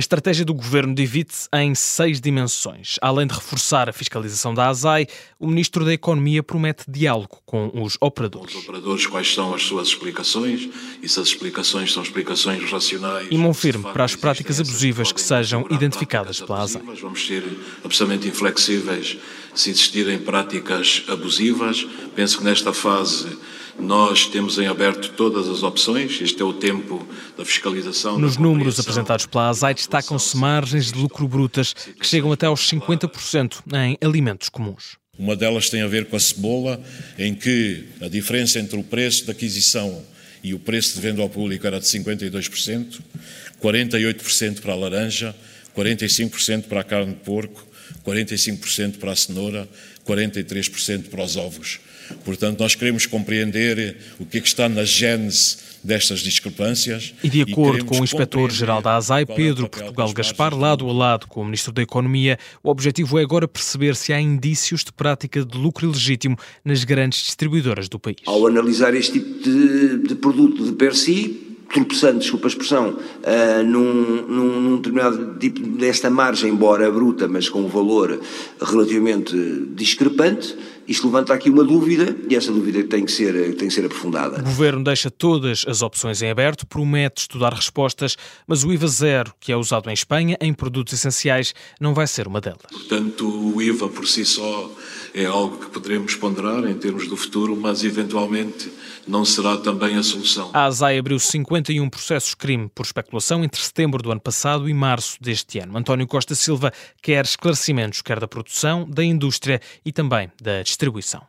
A estratégia do governo divide-se em seis dimensões. Além de reforçar a fiscalização da ASAI, o ministro da Economia promete diálogo com os operadores. Os operadores, quais são as suas explicações e se as explicações são explicações racionais. E mão firme para as práticas abusivas que sejam identificadas pela ASAI. Vamos ser absolutamente inflexíveis se existirem práticas abusivas. Penso que nesta fase nós temos em aberto todas as opções, este é o tempo da fiscalização. Nos da números apresentados pela ASAI destacam-se margens de lucro brutas que chegam até aos 50% em alimentos comuns. Uma delas tem a ver com a cebola, em que a diferença entre o preço de aquisição e o preço de venda ao público era de 52%, 48% para a laranja, 45% para a carne de porco, 45% para a cenoura, 43% para os ovos. Portanto, nós queremos compreender o que, é que está na gênese destas discrepâncias. E de acordo e com o inspetor-geral da ASAI, é Pedro Portugal Gaspar, lado a lado com o Ministro da Economia, o objetivo é agora perceber se há indícios de prática de lucro ilegítimo nas grandes distribuidoras do país. Ao analisar este tipo de, de produto de per si, tropeçando, desculpa a expressão, uh, num, num, num, determinado tipo desta margem, embora bruta, mas com um valor relativamente discrepante, isto levanta aqui uma dúvida e essa dúvida tem que ser, tem que ser aprofundada. O Governo deixa todas as opções em aberto, promete estudar respostas, mas o IVA zero, que é usado em Espanha em produtos essenciais, não vai ser uma delas. Portanto, o IVA por si só é algo que poderemos ponderar em termos do futuro, mas eventualmente não será também a solução. A ASAI abriu 51 processos crime por especulação entre setembro do ano passado e março deste ano. António Costa Silva quer esclarecimentos quer da produção, da indústria e também da distribuição.